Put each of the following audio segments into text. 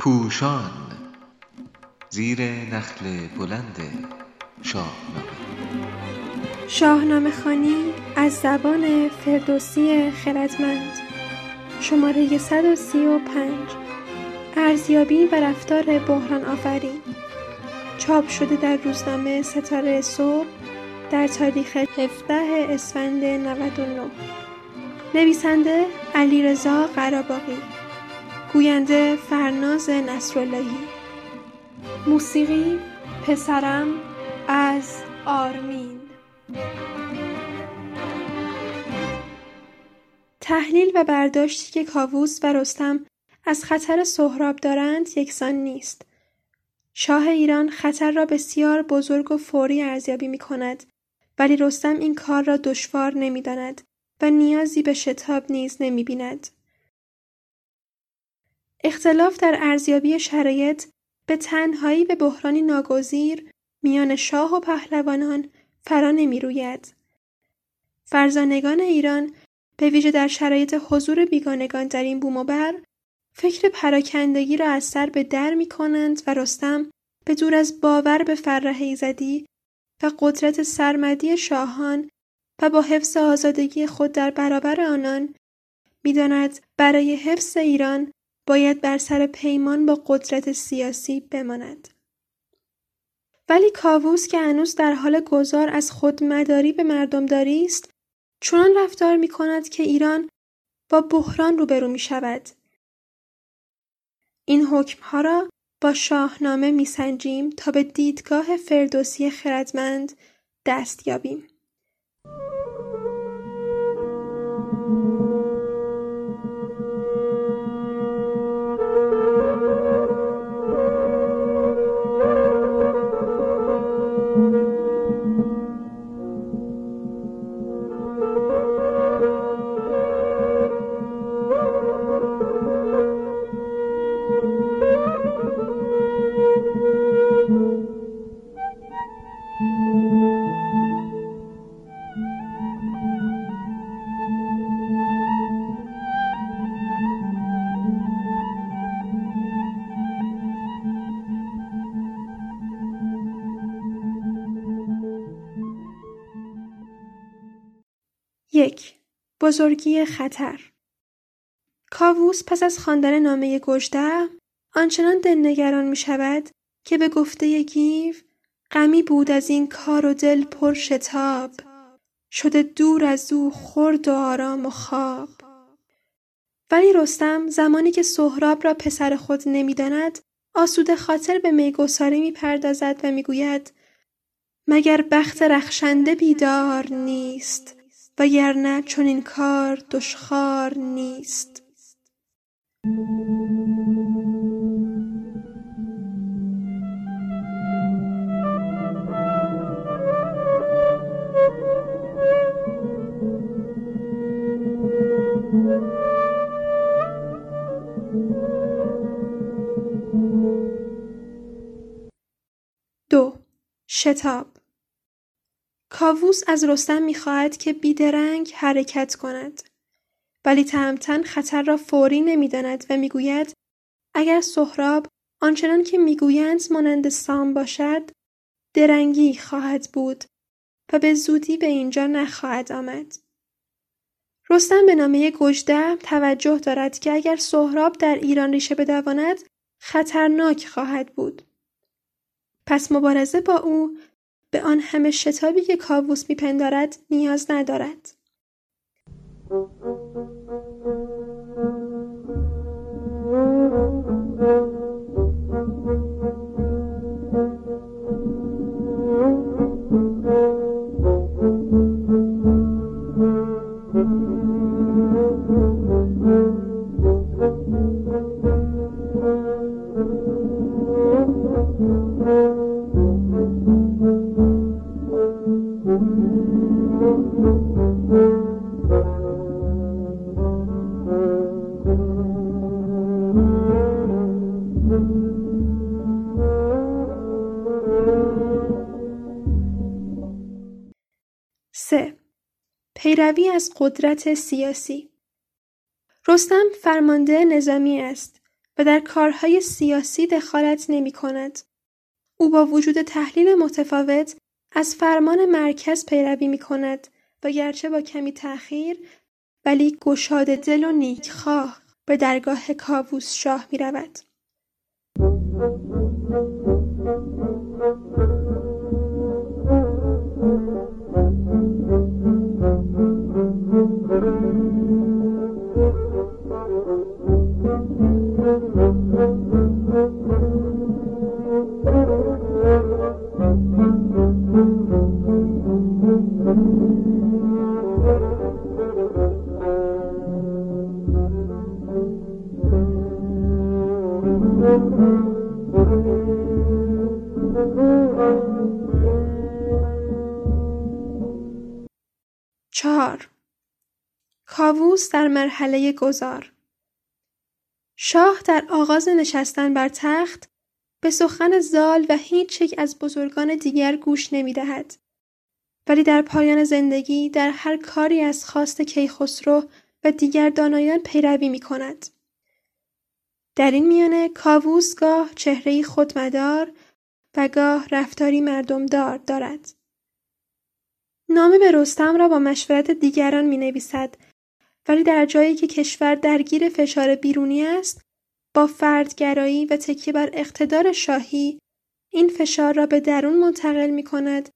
پوشان زیر نخل بلند شاهنامه. شاهنامه خانی از زبان فردوسی خردمند. شماره 135 ارزیابی و رفتار بحران آفرین. چاپ شده در روزنامه ستاره صبح در تاریخ 17 اسفند 99 نویسنده علیرضا قراباغی. گوینده فرناز نصراللهی. موسیقی پسرم از آرمین. تحلیل و برداشتی که کاووس و رستم از خطر سهراب دارند یکسان نیست. شاه ایران خطر را بسیار بزرگ و فوری ارزیابی می کند ولی رستم این کار را دشوار نمی داند و نیازی به شتاب نیز نمی بیند. اختلاف در ارزیابی شرایط به تنهایی به بحرانی ناگزیر میان شاه و پهلوانان فرا نمی روید. فرزانگان ایران به ویژه در شرایط حضور بیگانگان در این بوم و بر فکر پراکندگی را از سر به در می کنند و رستم به دور از باور به فرح ایزدی و قدرت سرمدی شاهان و با حفظ آزادگی خود در برابر آنان می‌داند برای حفظ ایران باید بر سر پیمان با قدرت سیاسی بماند. ولی کاووس که هنوز در حال گذار از خودمداری به مردمداری است چنان رفتار می کند که ایران با بحران روبرو می شود. این حکمها را با شاهنامه می سنجیم تا به دیدگاه فردوسی خردمند دست یابیم. بزرگی خطر. کاووس پس از خواندن نامه گژده آنچنان دلنگران می شود که به گفته گیو غمی بود از این کار و دل پر شتاب. شده دور از او خرد و آرام و خواب. ولی رستم زمانی که سهراب را پسر خود نمی‌داند آسوده خاطر به میگساری می‌پردازد و می‌گوید مگر بخت رخشنده بیدار نیست؟ وگرنه این کار دشخوار نیست. دو شتاب. کاووس از رستم می‌خواهد که بیدرنگ حرکت کند. ولی تهمتن خطر را فوری نمی‌داند و می‌گوید اگر سهراب آنچنان که می‌گویند مانند سام باشد درنگی خواهد بود و به زودی به اینجا نخواهد آمد. رستم به نامه گژده توجه دارد که اگر سهراب در ایران ریشه بدواند خطرناک خواهد بود. پس مبارزه با او به آن همه شتابی که کاووس میپندارد نیاز ندارد. پیروی از قدرت سیاسی رستم فرمانده نظامی است و در کارهای سیاسی دخالت نمی کند. او با وجود تحلیل متفاوت از فرمان مرکز پیروی می کند و گرچه با کمی تأخیر ولی گشاده دل و نیکخواه به درگاه کاووس شاه می رود. چهار مرحله گذار شاه در آغاز نشستن بر تخت به سخن زال و هیچ یک از بزرگان دیگر گوش نمی دهد. ولی در پایان زندگی در هر کاری از خواست کیخسرو و دیگر دانایان پیروی می کند. در این میانه کاووس گاه چهرهی خودمدار و گاه رفتاری مردمدار دارد. نامه به رستم را با مشورت دیگران می نویسد ولی در جایی که کشور درگیر فشار بیرونی است با فردگرایی و تکیه بر اقتدار شاهی این فشار را به درون منتقل می کند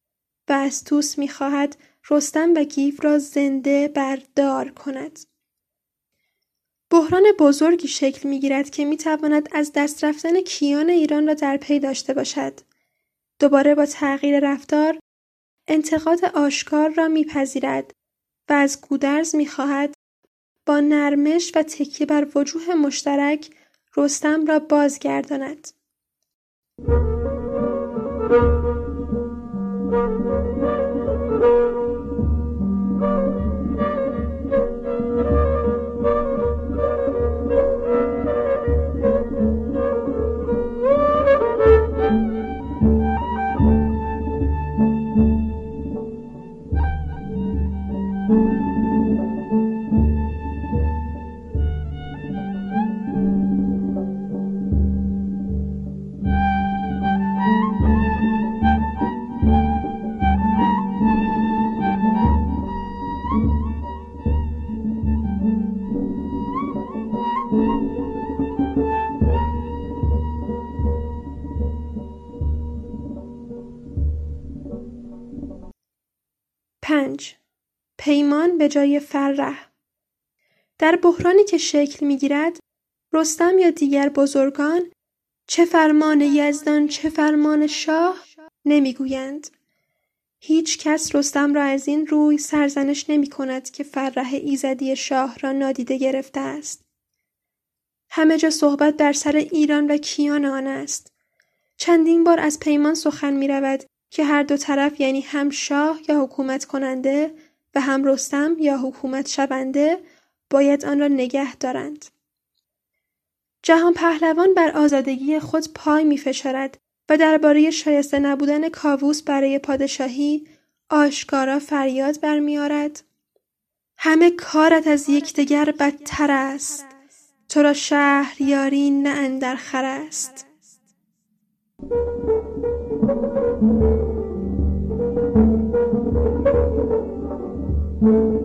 و از توس می خواهد رستم و گیف را زنده بردار کند. بحران بزرگی شکل می گیرد که می تواند از دست رفتن کیان ایران را در پی داشته باشد. دوباره با تغییر رفتار انتقاد آشکار را میپذیرد و از گودرز می‌خواهد با نرمش و تکیه بر وجوه مشترک رستم را بازگرداند. به جای فرح. در بحرانی که شکل می‌گیرد رستم یا دیگر بزرگان چه فرمان یزدان چه فرمان شاه نمی‌گویند. هیچ کس رستم را از این روی سرزنش نمی کند که فرح ایزدی شاه را نادیده گرفته است. همه جا صحبت در سر ایران و کیان آن است. چندین بار از پیمان سخن می رود که هر دو طرف یعنی هم شاه یا حکومت کننده و هم رستم یا حکومت شونده باید آن را نگه دارند. جهان پهلوان بر آزادگی خود پای می فشارد و درباره شایسته نبودن کاووس برای پادشاهی آشکارا فریاد برمیآرد. همه کارت از یکدیگر بدتر است. تو را یاری نه اندرخر است. Thank mm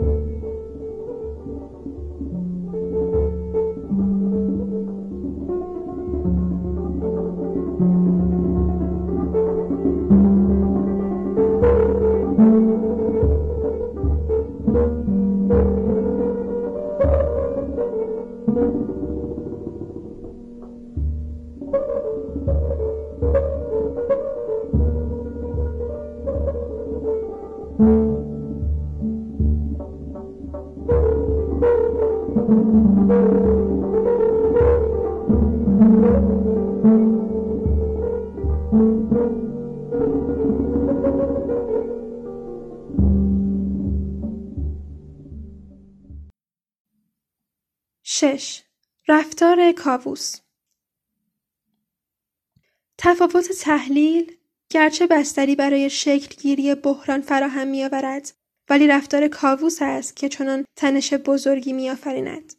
-hmm. you. کاووس تفاوت تحلیل گرچه بستری برای شکلگیری بحران فراهم میآورد ولی رفتار کاووس است که چنان تنش بزرگی میآفریند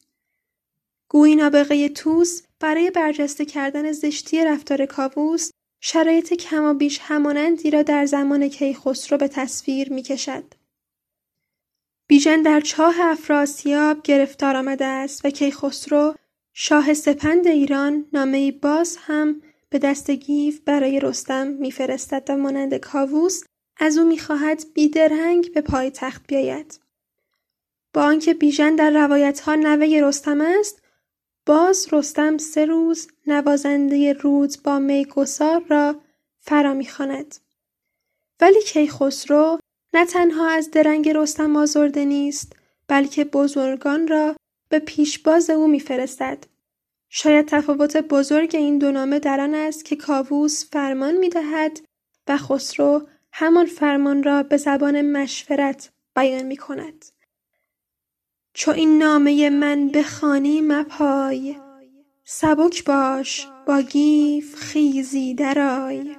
گویی نابغه توس برای برجسته کردن زشتی رفتار کاووس شرایط کمابیش همانندی را در زمان کیخسرو به تصویر می کشد. بیژن در چاه افراسیاب گرفتار آمده است و کیخسرو شاه سپند ایران نامه باز هم به دست گیف برای رستم میفرستد و مانند کاووس از او می‌خواهد بیدرنگ به پای تخت بیاید. با آنکه بیژن در روایت ها نوه رستم است باز رستم سه روز نوازنده رود با میگسار را فرا می‌خواند ولی کیخسرو نه تنها از درنگ رستم آزرده نیست بلکه بزرگان را به پیشباز او میفرستد شاید تفاوت بزرگ این دو نامه در آن است که کاووس فرمان می‌دهد و خسرو همان فرمان را به زبان مشورت بیان می کند. چو این نامه من بخوانی مپای سبک باش با گیف خیزی درای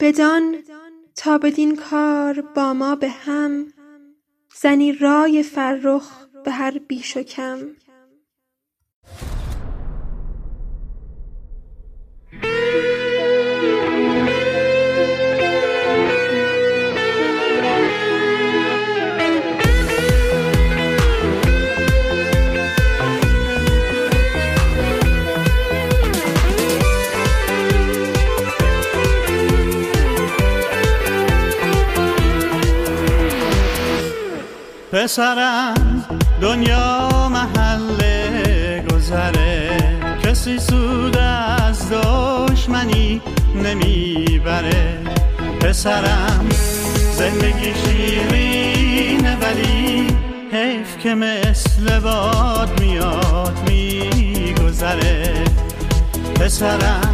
بدان تا بدین کار با ما به هم زنی رای فرخ به هر بیش و کم. پسرم دنیا محل گذره کسی سود از دشمنی نمی‌بره. پسرم زندگی شیرینه ولی حیف که مثل باد میاد میگذره. پسرم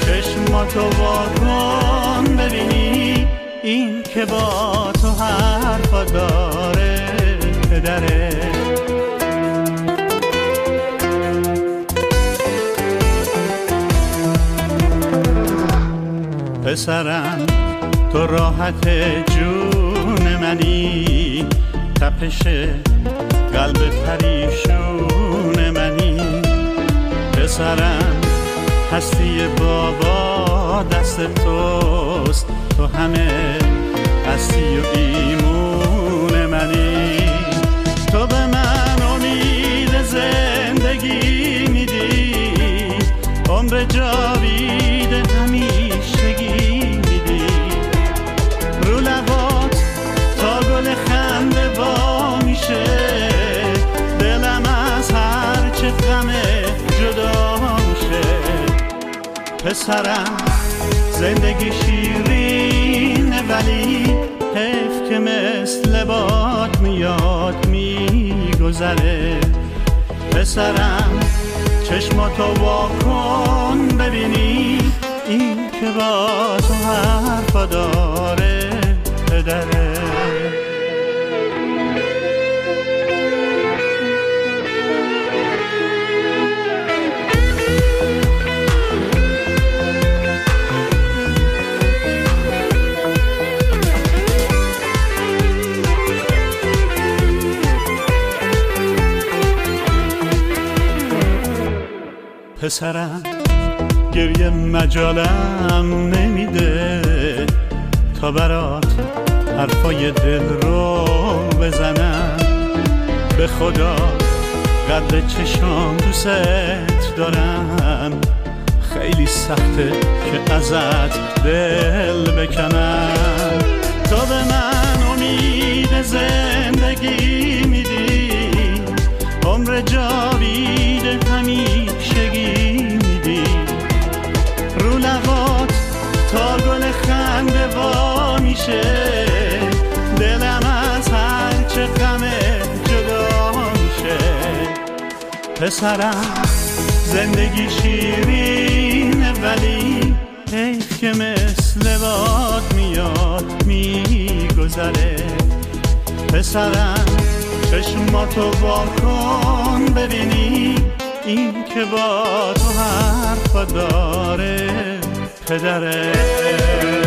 چشماتو واکن ببینی این که با تو حرفا داره. پسرم تو راحت جون منی تپش قلب پریشون منی. پسرم هستی بابا دست توست تو همه هستی و ایمون پسرم زندگی شیرینه ولی حیف که مثل باد میاد میگذره. پسرم چشماتو واکن ببینی. این که با تو حرفا داره پدره. پسرم گریه مجالم نمیده تا برات حرفای دل رو بزنم. به خدا قدر چشام دوست دارم. خیلی سخته که ازت دل بکنم. تو به من امید زندگی میدی عمر جاوید میشه. دلم از هرچه غم جدا میشه. پسرم زندگی شیرینه ولی حیف که مثل باد میاد میگذره. پسرم چشماتو واکن ببینی این که با تو حرفا داره پدره.